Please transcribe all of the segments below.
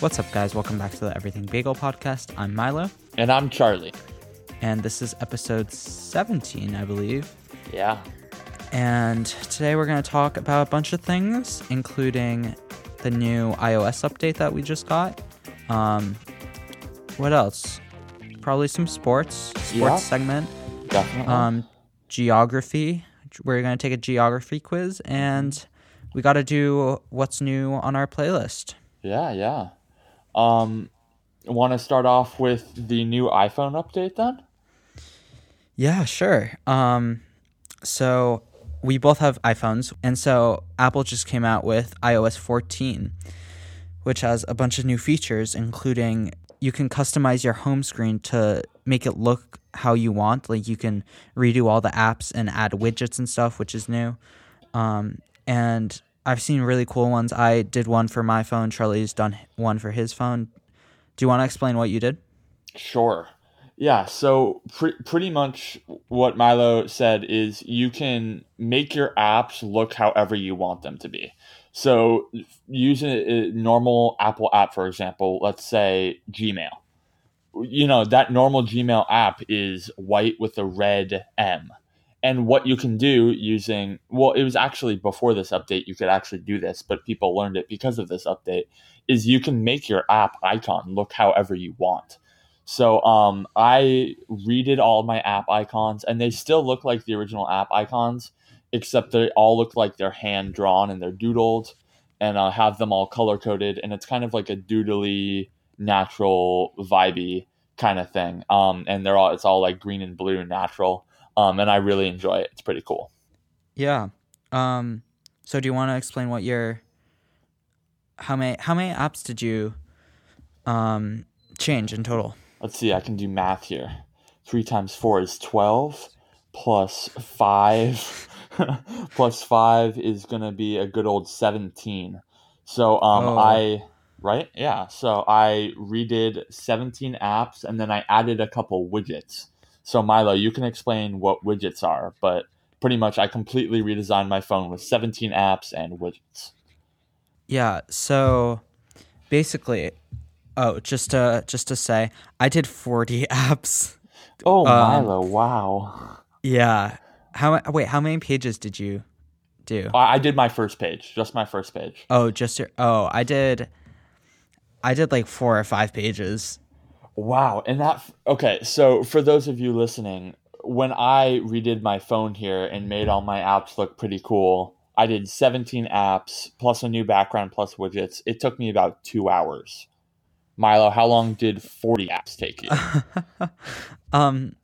What's up, guys? Welcome back to the Everything Bagel podcast. I'm Milo, And I'm Charlie. and this is episode 17, I believe. Yeah. And today we're going to talk about a bunch of things, including the new iOS update that we just got. Um, what else? Probably some sports, sports Yeah. segment, Definitely. um, geography. We're going to take a geography quiz, and we got to do what's new on our playlist. yeah, yeah. Um want to start off with the new iPhone update then? Yeah, sure. Um, so we both have iPhones, and so Apple just came out with iOS 14, which has a bunch of new features, including you can customize your home screen to make it look how you want. Like you can redo all the apps and add widgets and stuff, which is new. Um, and I've seen really cool ones. I did one for my phone. Charlie's done one for his phone. Do you want to explain what you did? Sure. Yeah, so pre- pretty much what Milo said is you can make your apps look however you want them to be. So use a, a normal Apple app, for example, let's say Gmail. You know, that normal Gmail app is white with a red M. And what you can do using, well, it was actually before this update, you could actually do this, but people learned it because of this update, is you can make your app icon look however you want. So um, I redid all my app icons, and they still look like the original app icons, except they all look like they're hand drawn and they're doodled, and I have them all color coded, and it's kind of like a doodly, natural, vibey kind of thing. Um, and they're all it's all like green and blue, natural. Um, and I really enjoy it. It's pretty cool. Yeah. Um so do you want to explain what your how many how many apps did you um change in total? Let's see. I can do math here. Three times four is twelve, plus five, plus five is gonna be a good old seventeen. So um, Oh. I right yeah. So I redid seventeen apps, and then I added a couple widgets. So Milo, you can explain what widgets are, but pretty much I completely redesigned my phone with seventeen apps and widgets. Yeah, so basically oh, just to just to say, I did 40 apps. Oh Um, Milo, wow! Yeah. How wait, how many pages did you do? I I did my first page, just my first page. Oh, just your Oh, I did I did like 4 or 5 pages. Wow. And that, okay. So for those of you listening, when I redid my phone here and made all my apps look pretty cool, I did 17 apps plus a new background plus widgets. It took me about two hours. Milo, how long did 40 apps take you? um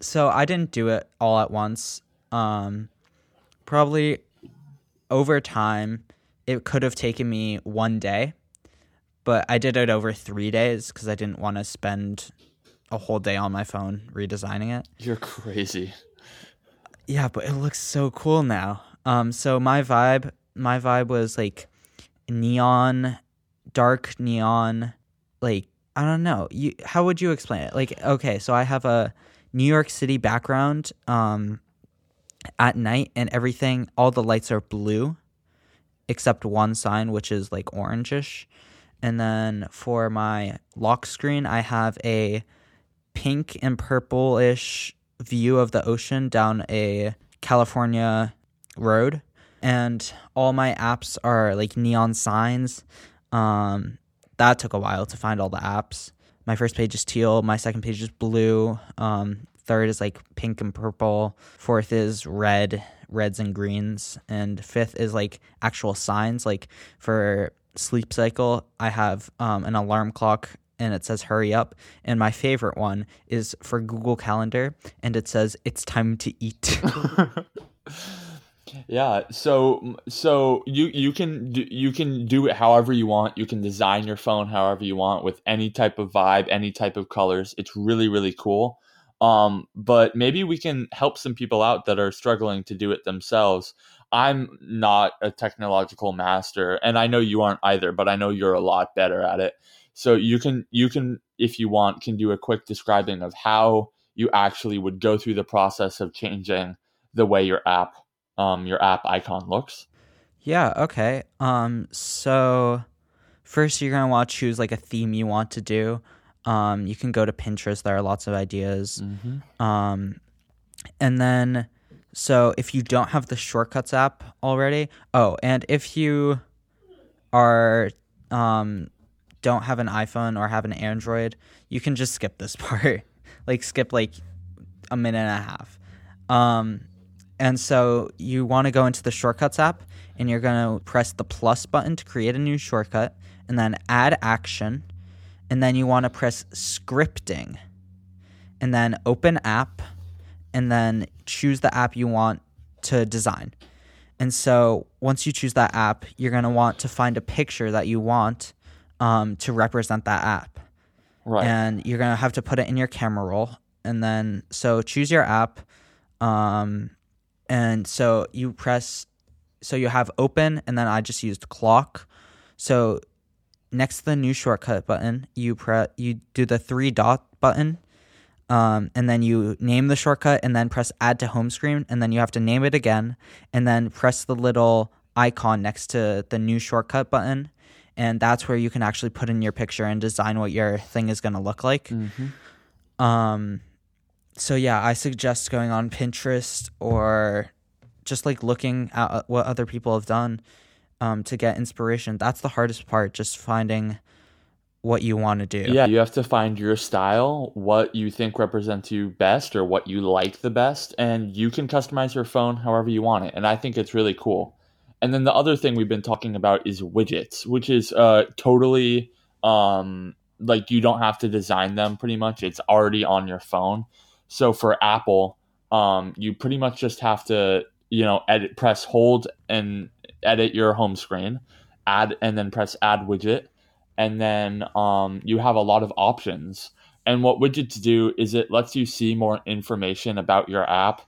so I didn't do it all at once. Um probably over time it could have taken me one day, but I did it over 3 days cuz I didn't want to spend a whole day on my phone redesigning it. You're crazy. Yeah, but it looks so cool now. Um, so my vibe, my vibe was like neon, dark neon, like I don't know. You, how would you explain it? Like, okay, so I have a New York City background. Um, at night and everything, all the lights are blue, except one sign which is like orangish. And then for my lock screen, I have a pink and purplish view of the ocean down a California road. And all my apps are like neon signs. Um, that took a while to find all the apps. My first page is teal. My second page is blue. Um, third is like pink and purple. Fourth is red, reds and greens. And fifth is like actual signs. Like for sleep cycle, I have um, an alarm clock and it says hurry up. And my favorite one is for Google Calendar and it says it's time to eat. Yeah, so so you you can do, you can do it however you want. You can design your phone however you want with any type of vibe, any type of colors. It's really really cool. Um, but maybe we can help some people out that are struggling to do it themselves. I'm not a technological master, and I know you aren't either. But I know you're a lot better at it. So you can you can if you want can do a quick describing of how you actually would go through the process of changing the way your app um, your app icon looks. Yeah, okay. Um so first you're going to want to choose like a theme you want to do. Um you can go to Pinterest, there are lots of ideas. Mm-hmm. Um and then so if you don't have the shortcuts app already, oh, and if you are um don't have an iPhone or have an Android, you can just skip this part. like skip like a minute and a half. Um and so you want to go into the shortcuts app and you're going to press the plus button to create a new shortcut and then add action. And then you want to press scripting and then open app and then choose the app you want to design. And so once you choose that app, you're going to want to find a picture that you want um, to represent that app. Right. And you're going to have to put it in your camera roll. And then, so choose your app. Um, and so you press, so you have open, and then I just used clock. So next to the new shortcut button, you press, you do the three dot button. Um, and then you name the shortcut and then press add to home screen and then you have to name it again and then press the little icon next to the new shortcut button and that's where you can actually put in your picture and design what your thing is going to look like Mm-hmm. um so yeah i suggest going on pinterest or just like looking at uh, what other people have done um, to get inspiration that's the hardest part just finding what you want to do Yeah, you have to find your style, what you think represents you best, or what you like the best, and you can customize your phone however you want it. And I think it's really cool. And then the other thing we've been talking about is widgets, which is uh, totally um, like you don't have to design them pretty much, it's already on your phone. So for Apple, um, you pretty much just have to, you know, edit, press hold and edit your home screen, add, and then press add widget and then um, you have a lot of options. And what widgets do is it lets you see more information about your app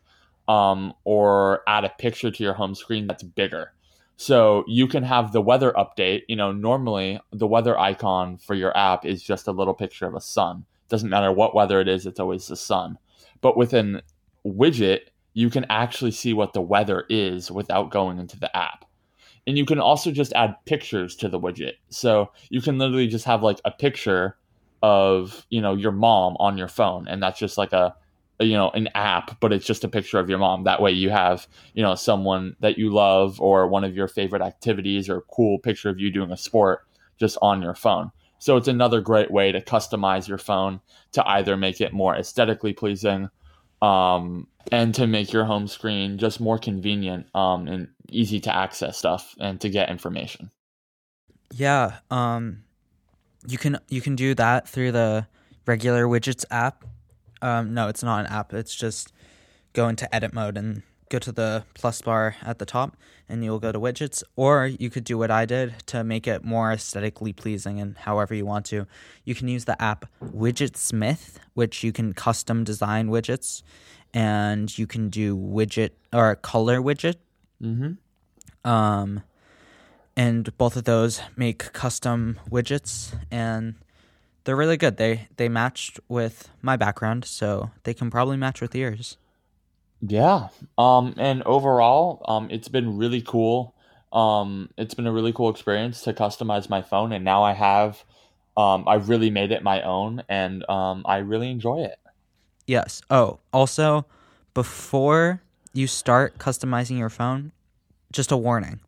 um, or add a picture to your home screen that's bigger. So you can have the weather update. You know, normally the weather icon for your app is just a little picture of a sun. Doesn't matter what weather it is, it's always the sun. But with an widget, you can actually see what the weather is without going into the app and you can also just add pictures to the widget. So you can literally just have like a picture of you know your mom on your phone and that's just like a, a, you know an app but it's just a picture of your mom. That way you have you know someone that you love or one of your favorite activities or cool picture of you doing a sport just on your phone. So it's another great way to customize your phone to either make it more aesthetically pleasing um, and to make your home screen just more convenient um, and easy to access stuff and to get information. Yeah, um, you can you can do that through the regular widgets app. Um, no, it's not an app. It's just go into edit mode and go to the plus bar at the top, and you'll go to widgets. Or you could do what I did to make it more aesthetically pleasing and however you want to. You can use the app Widgetsmith, which you can custom design widgets, and you can do widget or color widget Mm-hmm. um, and both of those make custom widgets, and they're really good. They they matched with my background, so they can probably match with yours. Yeah. Um, and overall, um, it's been really cool. Um, it's been a really cool experience to customize my phone, and now I have, um, I've really made it my own, and um, I really enjoy it. Yes. Oh, also, before you start customizing your phone, just a warning.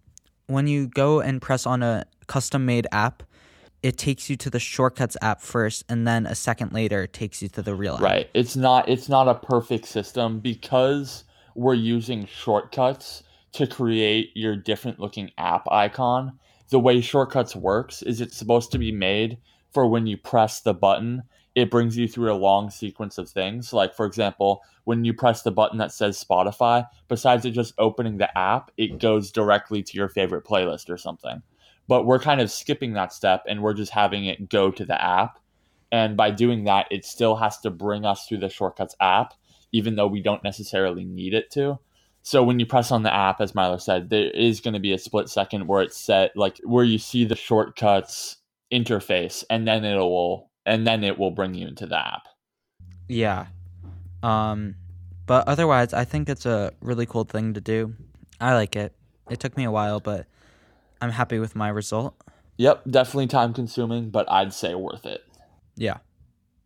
When you go and press on a custom made app, it takes you to the shortcuts app first and then a second later it takes you to the real app. Right. It's not it's not a perfect system because we're using shortcuts to create your different looking app icon. The way shortcuts works is it's supposed to be made for when you press the button, it brings you through a long sequence of things. Like for example, when you press the button that says Spotify, besides it just opening the app, it goes directly to your favorite playlist or something. But we're kind of skipping that step and we're just having it go to the app. And by doing that, it still has to bring us through the Shortcuts app, even though we don't necessarily need it to. So when you press on the app, as Milo said, there is going to be a split second where it's set, like where you see the Shortcuts interface, and then it will, and then it will bring you into the app. Yeah. Um, but otherwise, I think it's a really cool thing to do. I like it. It took me a while, but I'm happy with my result. Yep, definitely time consuming, but I'd say worth it. Yeah.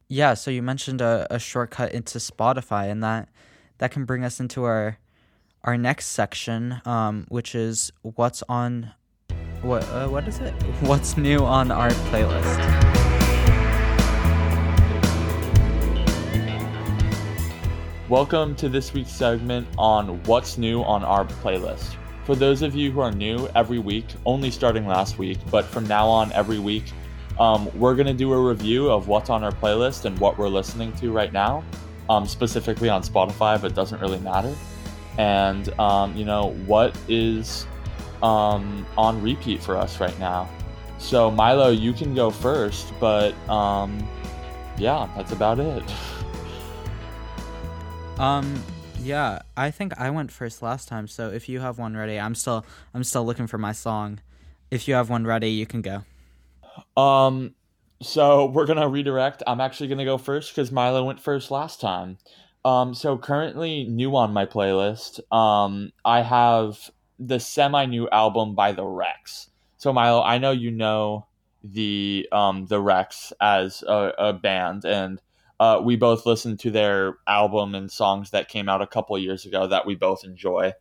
Yeah, so you mentioned a, a shortcut into Spotify and that that can bring us into our our next section, um, which is what's on what uh, what is it? What's new on our playlist? Welcome to this week's segment on what's new on our playlist. For those of you who are new every week, only starting last week, but from now on every week, um, we're going to do a review of what's on our playlist and what we're listening to right now, um, specifically on Spotify, but doesn't really matter. And, um, you know, what is um, on repeat for us right now. So, Milo, you can go first, but um, yeah, that's about it. Um, yeah, I think I went first last time. So if you have one ready, I'm still I'm still looking for my song. If you have one ready, you can go. Um, so we're gonna redirect. I'm actually gonna go first because Milo went first last time. Um, so currently new on my playlist. Um, I have the semi new album by the Wrecks. So Milo, I know you know the um the Wrecks as a, a band and uh, we both listened to their album and songs that came out a couple years ago that we both enjoy.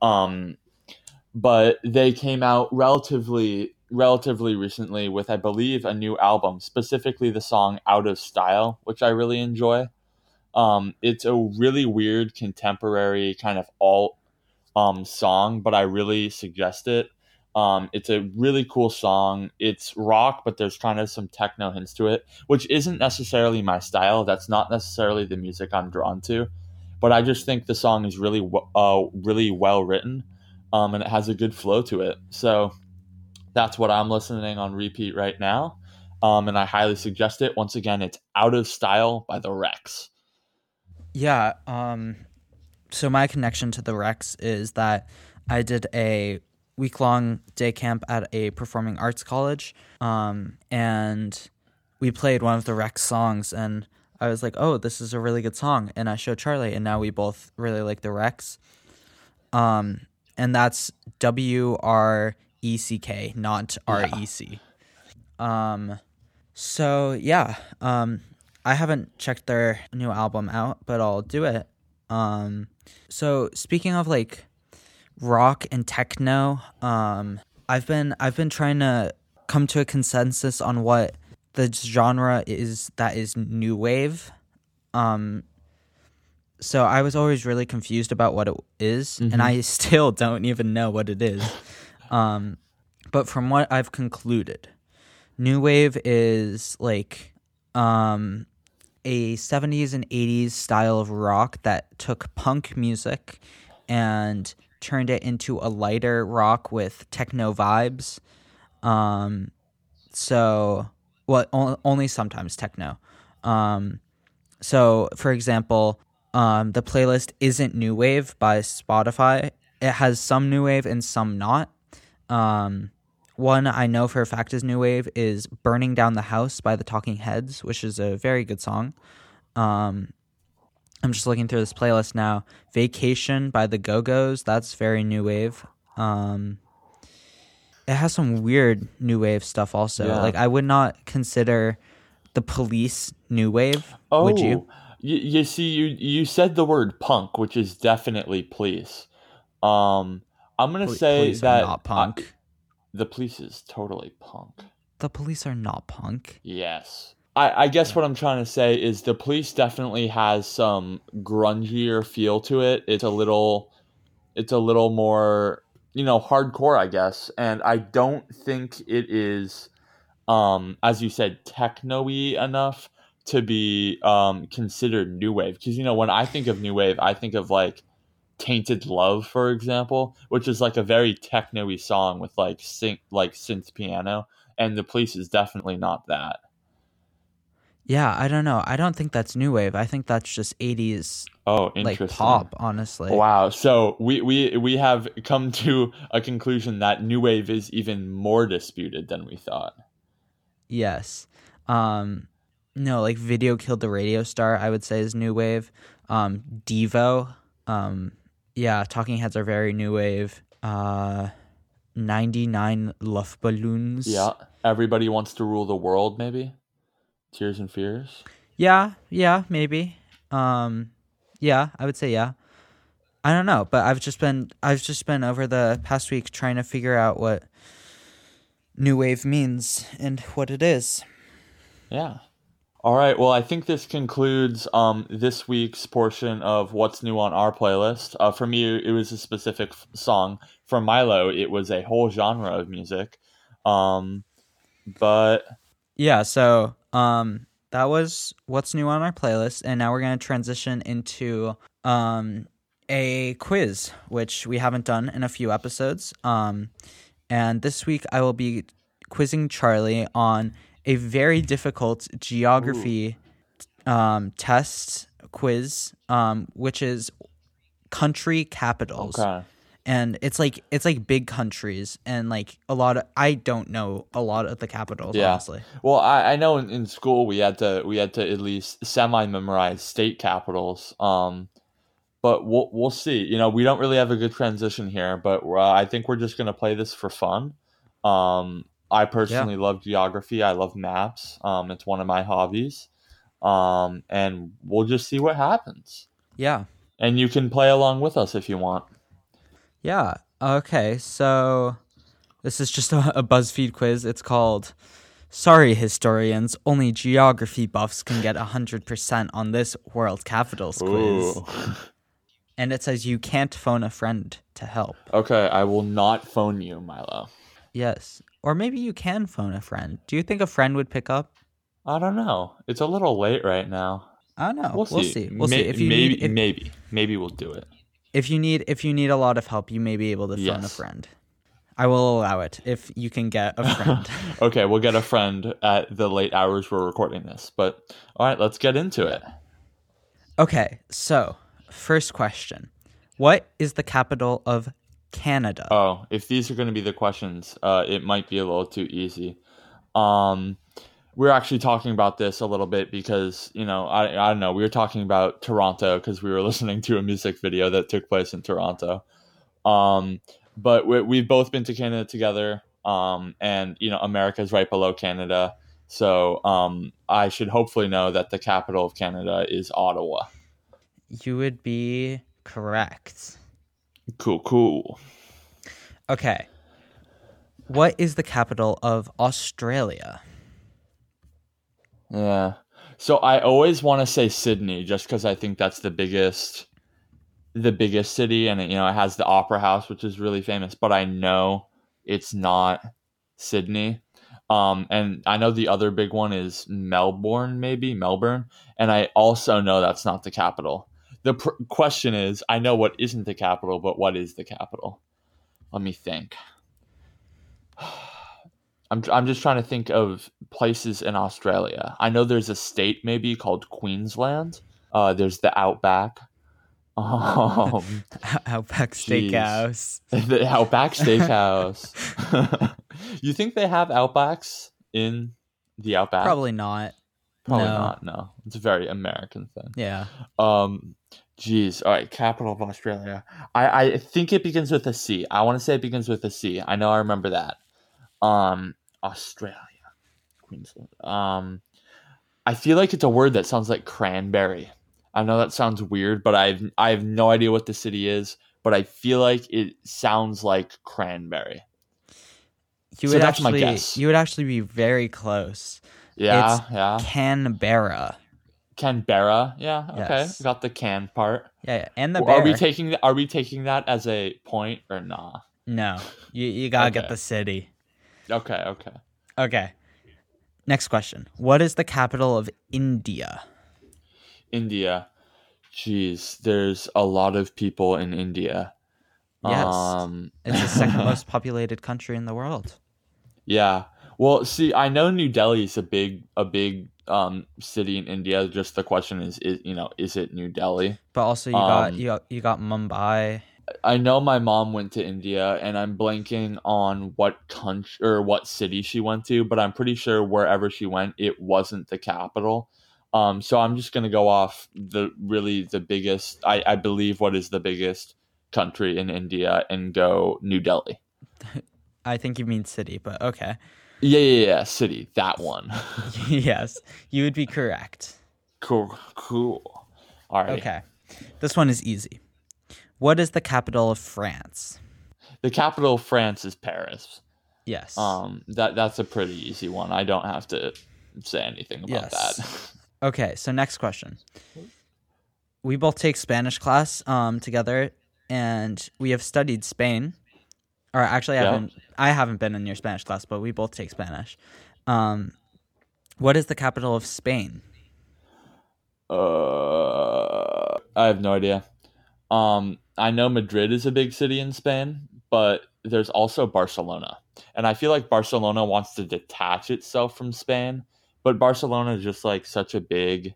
Um, but they came out relatively relatively recently with I believe a new album, specifically the song Out of Style, which I really enjoy. Um, it's a really weird contemporary kind of alt um, song, but I really suggest it. Um, it's a really cool song. It's rock, but there's kind of some techno hints to it, which isn't necessarily my style. That's not necessarily the music I'm drawn to, but I just think the song is really, uh, really well written, um, and it has a good flow to it. So that's what I'm listening on repeat right now, um, and I highly suggest it. Once again, it's "Out of Style" by the Wrecks. Yeah. Um. So my connection to the Wrecks is that I did a week long day camp at a performing arts college. Um, and we played one of the Wrecks songs, and I was like, oh, this is a really good song. And I showed Charlie, and now we both really like the Wrecks. Um, and that's W R E C K, not R E C. Um, so yeah, um, I haven't checked their new album out, but I'll do it. Um, so speaking of like rock and techno. Um, I've been I've been trying to come to a consensus on what the genre is that is new wave. Um, so I was always really confused about what it is, mm-hmm. and I still don't even know what it is. um, but from what I've concluded, new wave is like um, a 70s and 80s style of rock that took punk music and turned it into a lighter rock with techno vibes. Um, so, well, only sometimes techno. Um, so, for example, um, the playlist isn't New Wave by Spotify. It has some New Wave and some not. Um, one I know for a fact is New Wave is Burning Down the House by the Talking Heads, which is a very good song. Um, I'm just looking through this playlist now. Vacation by the Go Go's. That's very new wave. Um, it has some weird new wave stuff also. Yeah. Like I would not consider the police new wave. Oh, would you? you? You see, you you said the word punk, which is definitely police. Um, I'm gonna Pol- say that not punk. I, the police is totally punk. The police are not punk. Yes. I, I guess what I'm trying to say is the police definitely has some grungier feel to it. It's a little, it's a little more, you know, hardcore, I guess. And I don't think it is, um, as you said, techno-y enough to be um, considered new wave. Because you know, when I think of new wave, I think of like "Tainted Love," for example, which is like a very techno-y song with like synth, like synth piano. And the police is definitely not that. Yeah, I don't know. I don't think that's new wave. I think that's just 80s oh, like pop, honestly. Wow. So we we we have come to a conclusion that new wave is even more disputed than we thought. Yes. Um no, like video killed the radio star. I would say is new wave. Um, Devo. Um, yeah, Talking Heads are very new wave. Uh, ninety nine Luftballons. Yeah. Everybody wants to rule the world, maybe. Tears and fears. Yeah, yeah, maybe. Um, yeah, I would say yeah. I don't know, but I've just been I've just been over the past week trying to figure out what new wave means and what it is. Yeah. All right. Well, I think this concludes um, this week's portion of what's new on our playlist. Uh, for me, it was a specific f- song. For Milo, it was a whole genre of music. Um, but Yeah, so um that was what's new on our playlist and now we're going to transition into um a quiz which we haven't done in a few episodes. Um and this week I will be quizzing Charlie on a very difficult geography um test quiz um which is country capitals okay. And it's like it's like big countries and like a lot of I don't know a lot of the capitals Yeah. honestly. Well, I, I know in, in school we had to we had to at least semi memorize state capitals. Um, but we'll we'll see. You know, we don't really have a good transition here, but uh, I think we're just gonna play this for fun. Um, I personally love geography. I love maps. Um, it's one of my hobbies. Um, and we'll just see what happens. Yeah. And you can play along with us if you want. Yeah. Okay. So this is just a, a BuzzFeed quiz. It's called Sorry Historians, only geography buffs can get 100% on this world capitals quiz. Ooh. And it says you can't phone a friend to help. Okay, I will not phone you, Milo. Yes. Or maybe you can phone a friend. Do you think a friend would pick up? I don't know. It's a little late right now. I don't know. We'll, We'll see. see. We'll May- see. If you maybe, need if, maybe, maybe we'll do it. If you need if you need a lot of help, you may be able to phone a friend. I will allow it if you can get a friend. Okay, we'll get a friend at the late hours we're recording this. But all right, let's get into it. okay. So, first question. What is the capital of Canada? Oh, if these are going to be the questions, uh, it might be a little too easy. Um, we're actually talking about this a little bit because you know I I don't know we were talking about Toronto because we were listening to a music video that took place in Toronto. Um, but we, we've both been to Canada together. Um, and you know America's right below Canada, so um, I should hopefully know that the capital of Canada is Ottawa. You would be correct. Cool, cool. Okay. What is the capital of Australia? Yeah. So I always want to say Sydney just because I think that's the biggest, the biggest city, and it, you know it has the Opera House, which is really famous. But I know it's not Sydney. Um, and I know the other big one is Melbourne, maybe Melbourne, and I also know that's not the capital. The pr- question is, I know what isn't the capital, but what is the capital? Let me think. I'm, I'm just trying to think of places in Australia. I know there's a state maybe called Queensland. Uh, there's the Outback. Um, Outback Jeez. Steakhouse. the Outback Steakhouse. you think they have Outbacks in the Outback? Probably not. Probably no. not. No, it's a very American thing. Yeah. Um, geez. All right, capital of Australia. I I think it begins with a C. I want to say it begins with a C. I know I remember that. Um, Australia, Queensland. Um, I feel like it's a word that sounds like cranberry. I know that sounds weird, but I've I have no idea what the city is. But I feel like it sounds like cranberry. You So would actually guess. you would actually be very close. Yeah, It's yeah. Canberra. Canberra. Yeah. Okay. Yes. Got the can part. Yeah, yeah. And the Are we taking that? Are we taking that as a point or nah? no. You you got to get the city. Okay. Okay. Okay. Next question. What is the capital of India? India. Jeez, there's a lot of people in India. Yes. Um, It's the second most populated country in the world. yeah. Well, see, I know New Delhi is a big, a big um, city in India. Just the question is, is, you know, is it New Delhi? But also you got Um, you got, you got Mumbai I know my mom went to India, and I'm blanking on what country or what city she went to, but I'm pretty sure wherever she went, it wasn't the capital. Um, so I'm just gonna go off the really the biggest. I, I believe what is the biggest country in India, and go New Delhi. I think you mean city, but okay. Yeah, yeah, yeah, city. That one. yes, you would be correct. cool, cool. All right. Okay. This one is easy. What is the capital of France? The capital of France is Paris. Yes. Um, that that's a pretty easy one. I don't have to say anything about Yes. that. Okay, so next question. We both take Spanish class um, together, and we have studied Spain. Or actually, I Yeah. haven't. I haven't been in your Spanish class, but we both take Spanish. Um, what is the capital of Spain? Uh, I have no idea. Um, I know Madrid is a big city in Spain, but there's also Barcelona, and I feel like Barcelona wants to detach itself from Spain, but Barcelona is just like such a big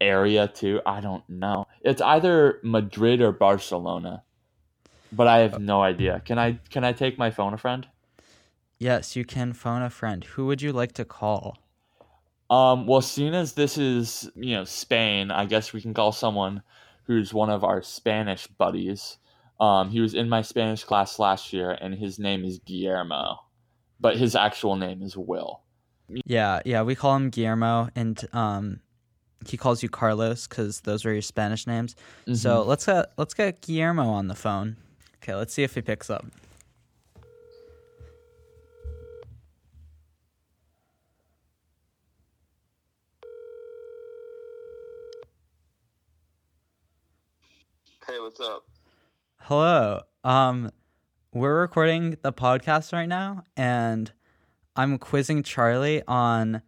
area too. I don't know. It's either Madrid or Barcelona, but I have no idea. Can I can I take my phone a friend? Yes, you can phone a friend. Who would you like to call? Um, well, seeing as this is, you know, Spain, I guess we can call someone who's one of our Spanish buddies. Um, he was in my Spanish class last year, and his name is Guillermo, but his actual name is Will. Yeah, yeah, we call him Guillermo, and um, he calls you Carlos because those were your Spanish names. So let's get let's get Guillermo on the phone. Okay, let's see if he picks up. What's up? Hello. Um, we're recording the podcast right now, and I'm quizzing Charlie on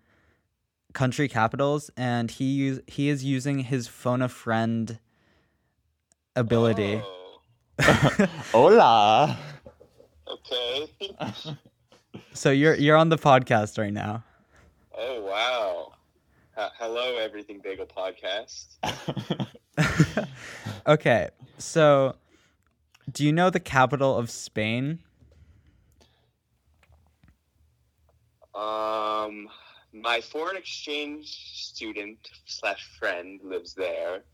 country capitals, and he use, he is using his phone a friend ability. Oh, Hola. okay. So you're you're on the podcast right now. oh, wow. H- hello, Everything Bagel Podcast. okay, so do you know the capital of Spain? Um, my foreign exchange student slash friend lives there.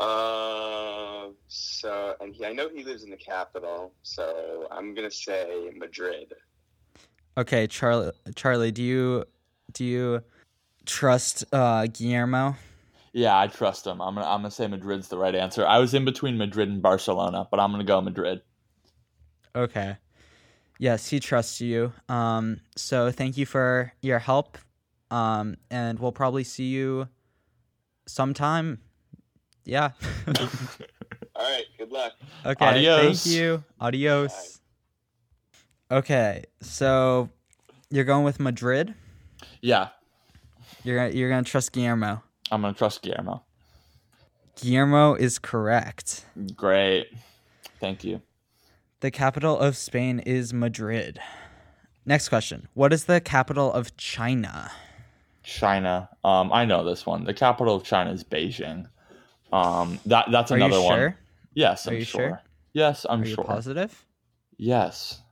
Uh, so, and he, I know he lives in the capital, so I'm gonna say Madrid. Okay, Charlie. Charlie, do you do you trust uh, Guillermo? Yeah, I trust him. I'm gonna I'm gonna say Madrid's the right answer. I was in between Madrid and Barcelona, but I'm gonna go Madrid. Okay. Yes, he trusts you. Um, so thank you for your help. Um, and we'll probably see you sometime. Yeah. All right, good luck. okay. Adios. Thank you. Adios. Okay, so you're going with Madrid. Yeah, You're gonna, you're gonna trust Guillermo. I'm gonna trust Guillermo. Guillermo is correct. Great. Thank you. The capital of Spain is Madrid. Next question. What is the capital of China? China. Um, I know this one. The capital of China is Beijing. Um, that that's Are another you one. sure? Yes, I'm Are you sure. sure? Yes, I'm Are you sure. positive? Yes.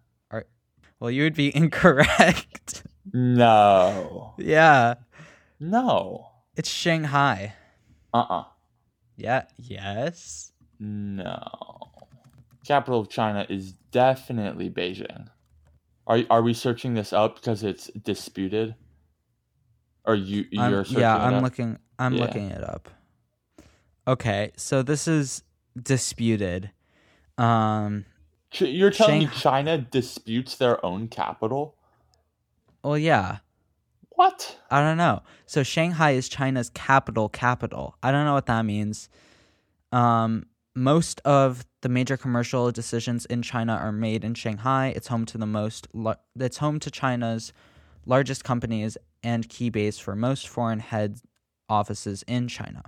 Well, you would be incorrect. No. yeah, No. It's Shanghai. Uh-uh. Yeah, yes. No. Capital of China is definitely Beijing. Are are we searching this up because it's disputed? Or you you're I'm, yeah, I'm up? looking. I'm Yeah. looking it up. Okay, so this is disputed. Um. Ch- You're telling me China disputes their own capital? Well, yeah. What? I don't know. So Shanghai is China's capital capital. I don't know what that means. Um, most of the major commercial decisions in China are made in Shanghai. It's home to the most. It's home to China's largest companies and key base for most foreign head offices in China.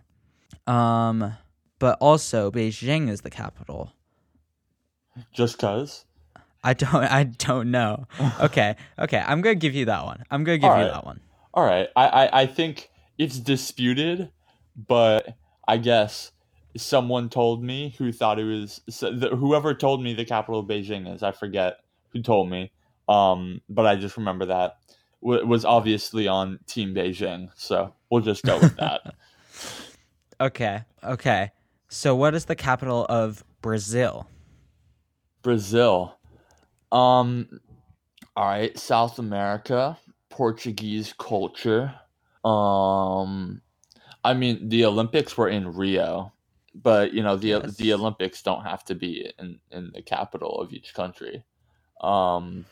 Um, but also Beijing is the capital. Just cuz? I don't. I don't know. Okay. Okay. I'm gonna give you that one. I'm gonna give All you right. that one. All right. I, I, I think it's disputed, but I guess someone told me who thought it was whoever told me the capital of Beijing is. I forget who told me, um, but I just remember that w- was obviously on Team Beijing. So we'll just go with that. Okay. Okay. So what is the capital of Brazil? Brazil. Um all right, South America, Portuguese culture. Um I mean, the Olympics were in Rio, but you know, the Yes. the Olympics don't have to be in in the capital of each country. Um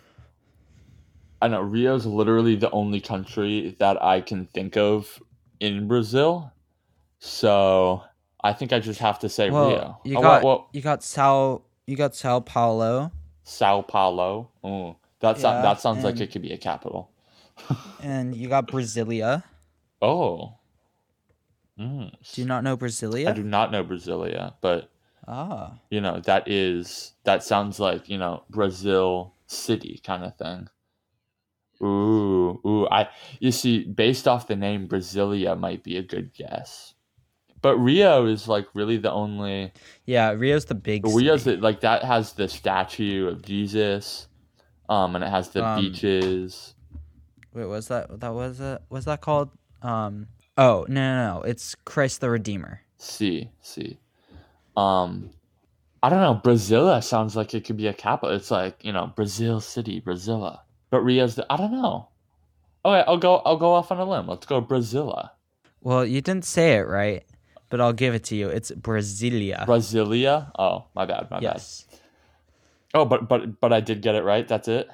I know Rio's literally the only country that I can think of in Brazil. So, I think I just have to say Well, Rio. you Oh, got what- what- you got Sao you got Sao Paulo Sao Paulo. Oh, that sounds Yeah, that sounds like it could be a capital. and you got Brasilia. Oh. Mm. Do you not know Brasilia? I do not know Brasilia, but Ah. you know that is that sounds like you know Brazil City kind of thing. Ooh, ooh! I you see, based off the name, Brasilia might be a good guess, but Rio is like really the only. Yeah, Rio's the big Rio's city. the, like that has the statue of Jesus, um, and it has the Um, beaches. Wait, was that that was it? Was that called um Oh, no no no. It's Christ the Redeemer. See, see. Um, I don't know. Brasilia sounds like it could be a capital. It's like you know Brazil City, Brasilia. But Rio's the I don't know. Okay, I'll go. I'll go off on a limb. Let's go Brasilia. Well, you didn't say it right, but I'll give it to you. It's Brasilia. Brasilia. Oh, my bad. My yes. bad. Oh, but but but I did get it right. That's it.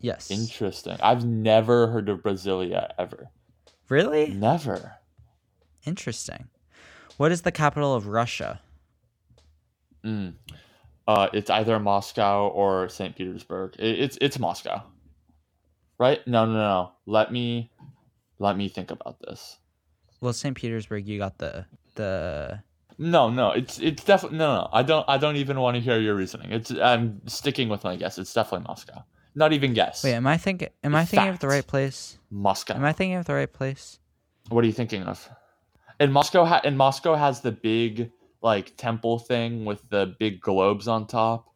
Yes. Interesting. I've never heard of Brasilia ever. really? Never. Interesting. What is the capital of Russia? Mm. Uh, it's either Moscow or St. Petersburg. It, it's it's Moscow, right? No, no, no. Let me let me think about this. Well, St. Petersburg, you got the the No, no. It's it's definitely no, no. I don't I don't even want to hear your reasoning. It's I'm sticking with my guess. It's definitely Moscow. Not even guess. Wait, am I thinking am I thinking of the right place? Moscow. Am I thinking of the right place? What are you thinking of? And Moscow ha- and Moscow has the big like temple thing with the big globes on top.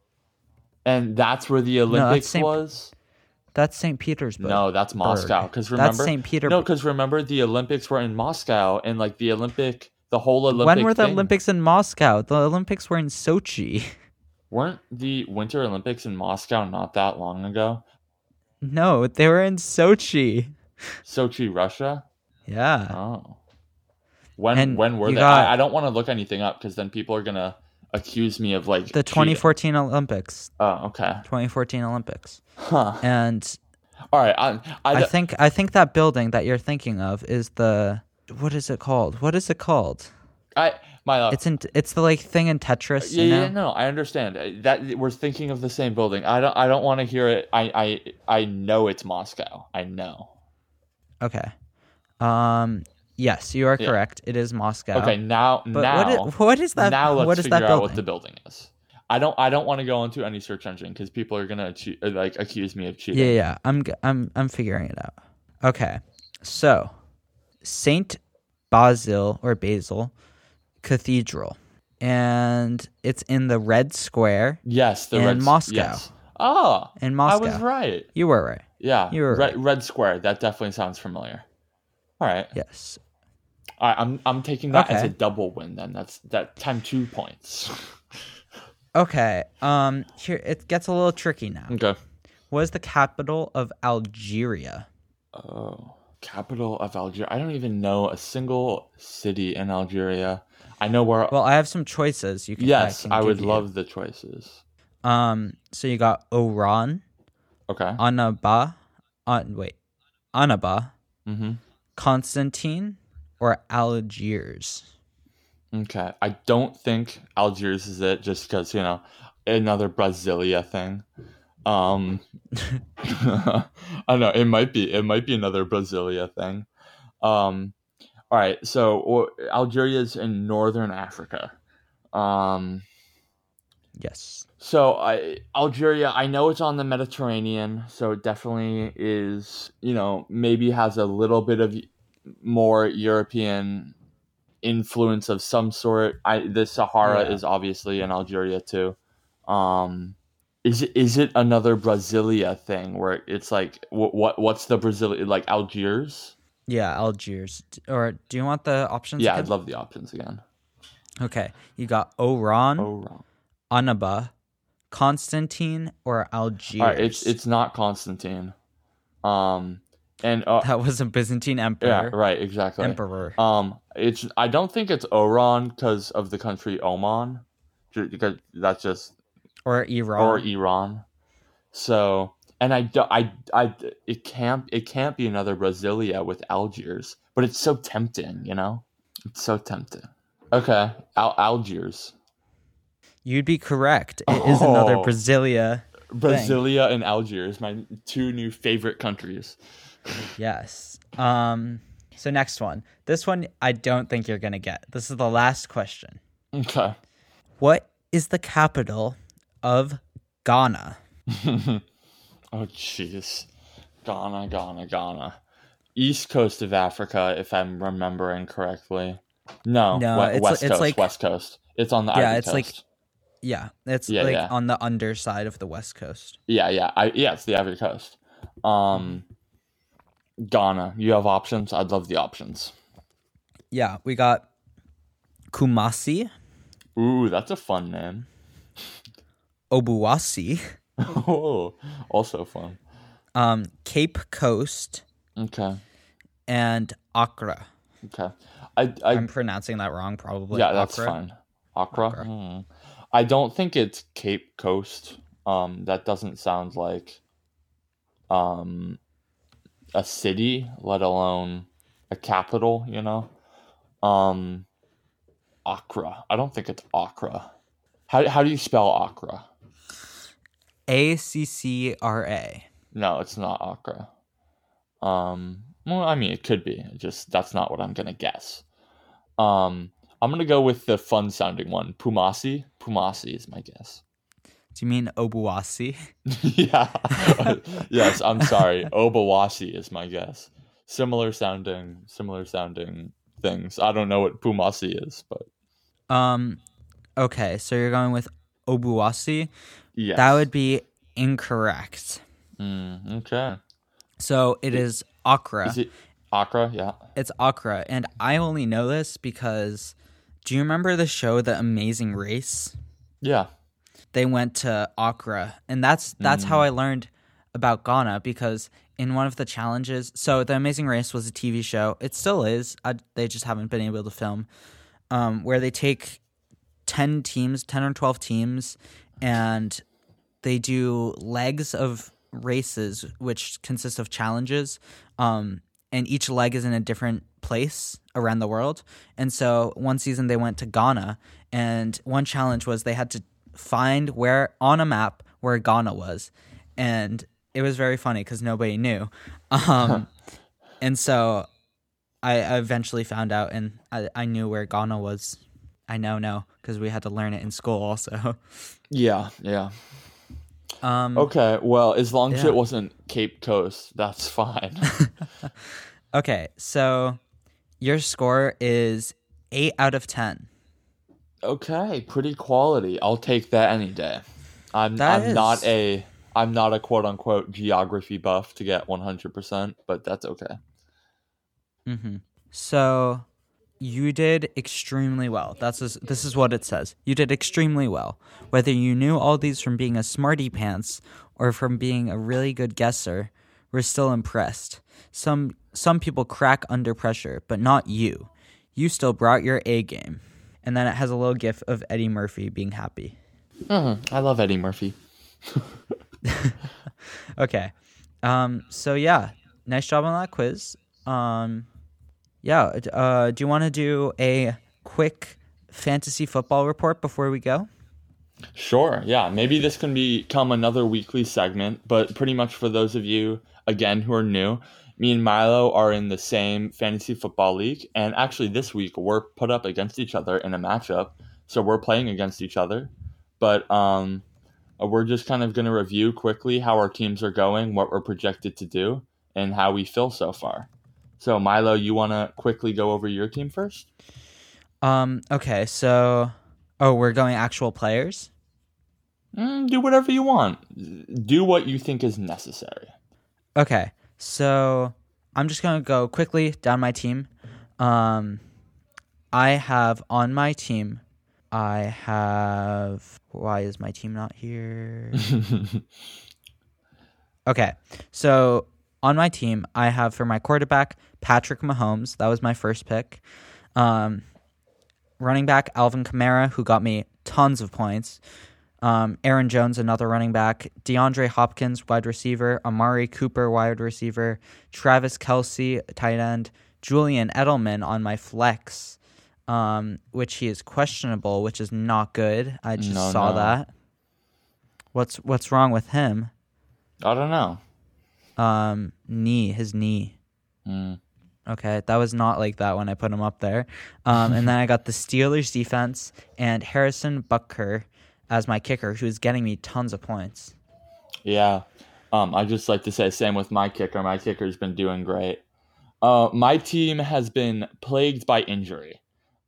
And that's where the that's Olympics Saint- was? That's St. Petersburg. No, that's Moscow. Because That's remember, St. Peter. no, because remember the Olympics were in Moscow, and like the Olympic, the whole Olympic. when were the thing- Olympics in Moscow? The Olympics were in Sochi. Weren't the Winter Olympics in Moscow not that long ago? no, they were in Sochi. Sochi, Russia. Yeah. Oh, when And when were they? got- I, I don't want to look anything up because then people are gonna accuse me of like The cheating. 2014 Olympics. Oh, okay. 2014 Olympics. Huh. And All right. I, I, I think I think that building that you're thinking of is the what is it called? What is it called? I my love. It's in it's the like thing in Tetris, yeah, you know? yeah, no, I understand Uh, that we're thinking of the same building. I don't, I don't want to hear it. I, I, I know it's Moscow. I know. Okay. Um yes, you are Yeah. correct. It is Moscow. Okay, now, But now, what is, what is that now let's what is figure that out what the building is. I don't, I don't want to go into any search engine because people are gonna uh, like accuse me of cheating. Yeah, yeah. I'm I'm I'm figuring it out. Okay. So, Saint Basil or Basil Cathedral. And it's in the Red Square Yes, the In red, Moscow. Yes. Oh, in Moscow. I was right. You were right. Yeah, You were red, right. red square. That definitely sounds familiar. All right. Yes. All right. I'm, I'm taking that as a double win. Then that's that time two points. Okay. Um here it gets a little tricky now. okay. What is the capital of Algeria? Oh, capital of Algeria. I don't even know a single city in Algeria. I know where. Well, I have some choices you can yes, can I, would you. love the choices. Um so you got Oran, Okay. Annaba, on wait. Annaba, Mm-hmm. Constantine, or Algiers? Okay. I don't think Algiers is it, just because you know another Brasilia thing. Um, I don't know. It might be. It might be another Brasilia thing. Um, all right. So or, Algeria is in northern Africa. Um, Yes. So I Algeria, I know it's on the Mediterranean, so it definitely is, you know, maybe has a little bit of more European influence of some sort. I the Sahara Yeah. is obviously in Algeria too. Um, is it is it another Brasilia thing where it's like what what what's the Brazil like Algiers? Yeah, Algiers. Or do you want the options? Yeah, again? I'd love the options again. Okay, you got Oran, wrong. Annaba, Constantine, or Algiers. All right, it's it's not Constantine. Um, and uh, that was a Byzantine emperor. yeah, right, exactly. Emperor. Um, it's I don't think it's Oran because of the country Oman, because that's just or Iran. or Iran. So, and I, do- I, I, it can't, it can't be another Brasilia with Algiers, but it's so tempting, you know. It's so tempting. Okay, Al- Algiers, You'd be correct. It is another Oh. Brasilia. Brasilia, and Algiers, my two new favorite countries. Yes. Um. So next one. This one I don't think you're gonna get. This is the last question. Okay. What is the capital of Ghana? oh jeez, Ghana, Ghana, Ghana, East Coast of Africa, if I'm remembering correctly. No, No, we- West it's Coast, like- West Coast. It's on the Yeah, Ivory it's like- Yeah, it's Yeah, like yeah. on the underside of the west coast. Yeah, yeah, I yeah, it's the Ivory Coast. Um, Ghana. You have options. I'd love the options. Yeah, we got Kumasi, Ooh, that's a fun name. Obuasi, oh, also fun. um, Cape Coast, Okay, and Accra. okay. I, I I'm pronouncing that wrong, probably. yeah, that's Accra. fine. Accra. Accra. Hmm. I don't think it's Cape Coast. Um, that doesn't sound like um a city, let alone a capital. You know, um, Accra. I don't think it's Accra. How how do you spell Accra? A C C R A. No, it's not Accra. Um, well, I mean, it could be. It just that's not what I'm gonna guess. Um, I'm gonna go with the fun sounding one. Pumasi. Pumasi is my guess. Do you mean Obuasi? yeah. yes, I'm sorry. Obawasi is my guess. Similar sounding, similar sounding things. I don't know what Pumasi is, but Um, okay, so you're going with Obuasi. yes. That would be incorrect. Mm, okay. So it is Accra. Is it Accra? Yeah. It's Accra, and I only know this because do you remember the show The Amazing Race? Yeah. They went to Accra, and that's that's how I learned about Ghana because in one of the challenges, so The Amazing Race was a TV show. It still is. I, they just haven't been able to film. Um, where they take ten teams, ten or twelve teams, and they do legs of races, which consist of challenges. Um, and each leg is in a different place around the world. And so one season they went to Ghana, and one challenge was they had to find where on a map where Ghana was, and it was very funny because nobody knew. Um, and so I I eventually found out, and I, I knew where Ghana was. I know now because we had to learn it in school also. Yeah. Yeah. Um, Okay. Well, as long as Yeah. it wasn't Cape Coast, that's fine. Okay, so your score is eight out of ten. okay. Pretty quality. I'll take that any day. I'm That I'm not a I'm not a quote unquote geography buff to get 100%, but that's okay. Mm-hmm. So you did extremely well. That's is, this is what it says. You did extremely well. Whether you knew all these from being a smarty pants or from being a really good guesser, we're still impressed. Some some people crack under pressure, but not you. You still brought your A game. And then it has a little gif of Eddie Murphy being happy. I love Eddie Murphy. Okay. Um, so yeah, nice job on that quiz. Um, yeah. Uh, do you want to do a quick fantasy football report before we go? Sure. Yeah. Maybe this can become another weekly segment, but pretty much for those of you, again, who are new, me and Milo are in the same fantasy football league. And actually, this week, we're put up against each other in a matchup. So we're playing against each other. But um, uh, we're just kind of going to review quickly how our teams are going, what we're projected to do, and how we feel so far. So, Milo, you want to quickly go over your team first? Um. Okay. So, oh, we're going actual players. Mm, do whatever you want. Do what you think is necessary. Okay. So I'm just gonna go quickly down my team. Um, I have on my team. I have. Why is my team not here? Okay. So on my team, I have for my quarterback Patrick Mahomes. That was my first pick. Um, running back Alvin Kamara, who got me tons of points. Um, Aaron Jones, another running back. DeAndre Hopkins, wide receiver. Amari Cooper, wide receiver. Travis Kelce, tight end. Julian Edelman on my flex, um, which he is questionable, which is not good. I just No, saw no. that. What's what's wrong with him? I don't know. Um, knee, his knee. Mm. Okay, that was not like that when I put him up there. Um, and then I got the Steelers defense and Harrison Butker as my kicker, who's getting me tons of points. Yeah. Um, I just like to say same with my kicker. My kicker's been doing great. Uh, my team has been plagued by injury.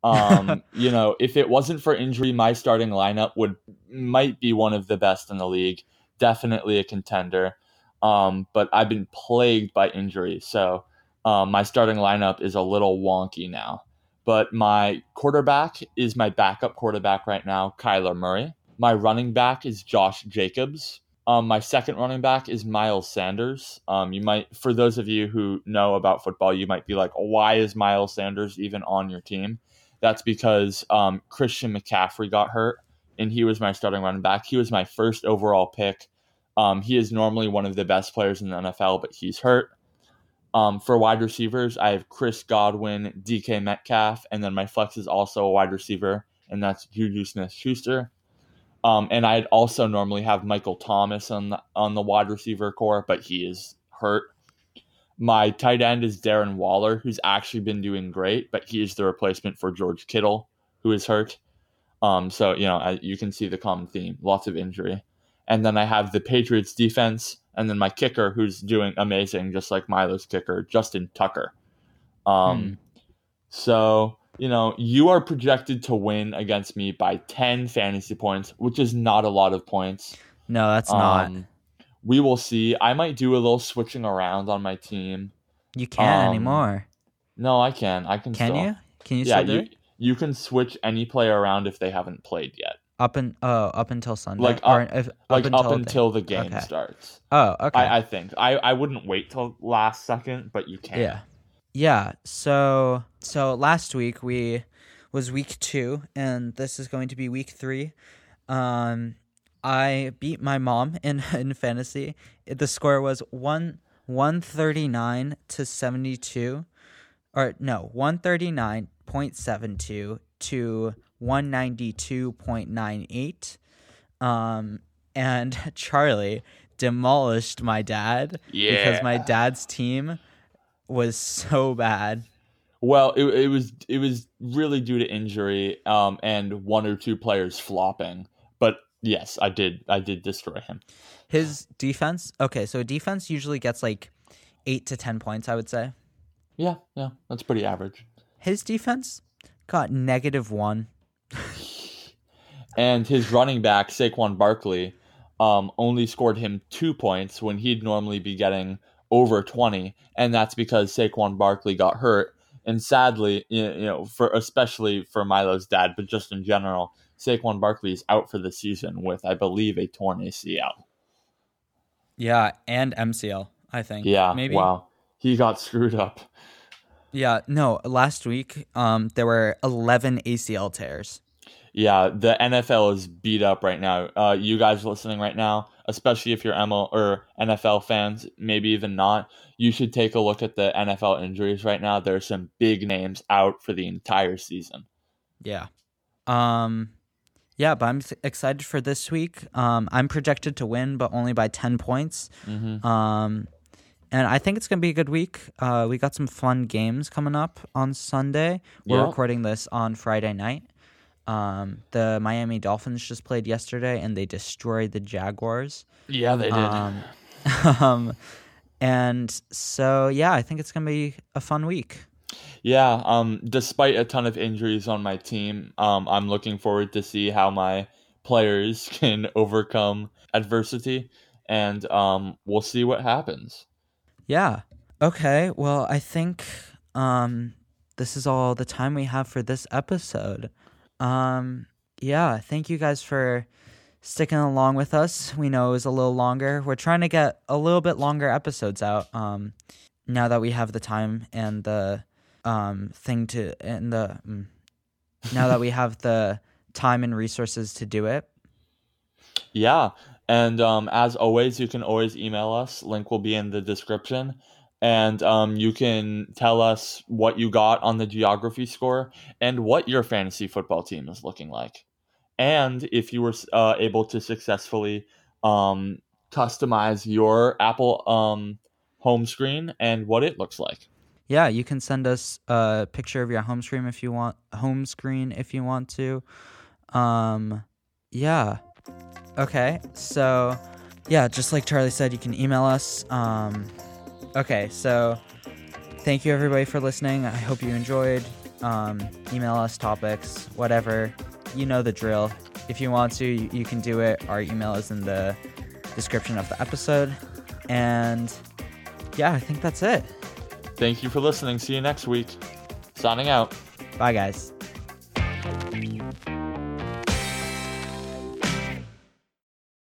Um, you know, if it wasn't for injury, my starting lineup would might be one of the best in the league. Definitely a contender. Um, but I've been plagued by injury, so um, my starting lineup is a little wonky now. But my quarterback is my backup quarterback right now, Kyler Murray. My running back is Josh Jacobs. Um, my second running back is Miles Sanders. Um, you might, for those of you who know about football, you might be like, why is Miles Sanders even on your team? That's because um, Christian McCaffrey got hurt, and he was my starting running back. He was my first overall pick. Um, he is normally one of the best players in the NFL, but he's hurt. Um, for wide receivers, I have Chris Godwin, DK Metcalf, and then my flex is also a wide receiver, and that's Juju Smith Schuster. Um, and I'd also normally have Michael Thomas on the on the wide receiver corps, but he is hurt. My tight end is Darren Waller, who's actually been doing great, but he is the replacement for George Kittle, who is hurt. Um, so you know you can see the common theme: lots of injury. And then I have the Patriots defense, and then my kicker, who's doing amazing, just like Milo's kicker, Justin Tucker. Um, so you know you are projected to win against me by ten fantasy points, which is not a lot of points. No, that's not. Um, we will see. I might do a little switching around on my team. You can't um, anymore. No, I can. I can. Can still. you? Can you Yeah, still do you it? you can switch any player around if they haven't played yet. Up and oh, up until Sunday. Like, or up- if, Like up the- until the game okay. starts. Oh, okay. I, I think I, I wouldn't wait till last second, but you can. Yeah. Yeah. So so last week we was week two and this is going to be week three. Um I beat my mom in in fantasy. The score was one one thirty nine to seventy two. Or no, one thirty nine point seven two to one ninety two point nine eight. Um and Charlie demolished my dad because my dad's team was so bad. Well, it, it was it was really due to injury, um, and one or two players flopping. But yes, I did I did destroy him. His defense, okay, so defense usually gets like eight to 10 points, I would say. Yeah, yeah, that's pretty average. His defense got negative one. And his running back Saquon Barkley, um, only scored him two points when he'd normally be getting over twenty, and that's because Saquon Barkley got hurt. And sadly, you know, for especially for Milo's dad, but just in general, Saquon Barkley is out for the season with, I believe, a torn ACL. Yeah, and MCL, I think. Yeah, Maybe. wow, he got screwed up. Yeah, no, last week um there were 11 ACL tears. Yeah, the NFL is beat up right now. Uh, you guys listening right now, especially if you're ML or NFL fans, maybe even not, you should take a look at the NFL injuries right now. There's some big names out for the entire season. Yeah. Um yeah, but I'm excited for this week. Um I'm projected to win but only by 10 points. Mm-hmm. Um, and I think it's gonna be a good week. Uh, we got some fun games coming up on Sunday. We're Yeah. recording this on Friday night. Um, the Miami Dolphins just played yesterday, and they destroyed the Jaguars. Yeah, they did. Um, um, and so yeah, I think it's gonna be a fun week. Yeah, um, despite a ton of injuries on my team, um, I'm looking forward to see how my players can overcome adversity, and um, we'll see what happens. Yeah. Okay. Well, I think um, this is all the time we have for this episode. Um, yeah. Thank you guys for sticking along with us. We know it was a little longer. We're trying to get a little bit longer episodes out. Um, now that we have the time and the um thing to and the mm, now that we have the time and resources to do it. Yeah, and um, as always, you can always email us. Link will be in the description. And um, you can tell us what you got on the geography score and what your fantasy football team is looking like. And if you were uh, able to successfully um, customize your Apple um, home screen and what it looks like. Yeah, you can send us a picture of your home screen if you want home screen if you want to. Um yeah. Okay. So yeah, just like Charlie said, you can email us. Um okay, so thank you everybody for listening. I hope you enjoyed. Um email us topics, whatever. You know the drill. If you want to, you, you can do it. Our email is in the description of the episode. And yeah, I think that's it. Thank you for listening. See you next week. Signing out. Bye, guys.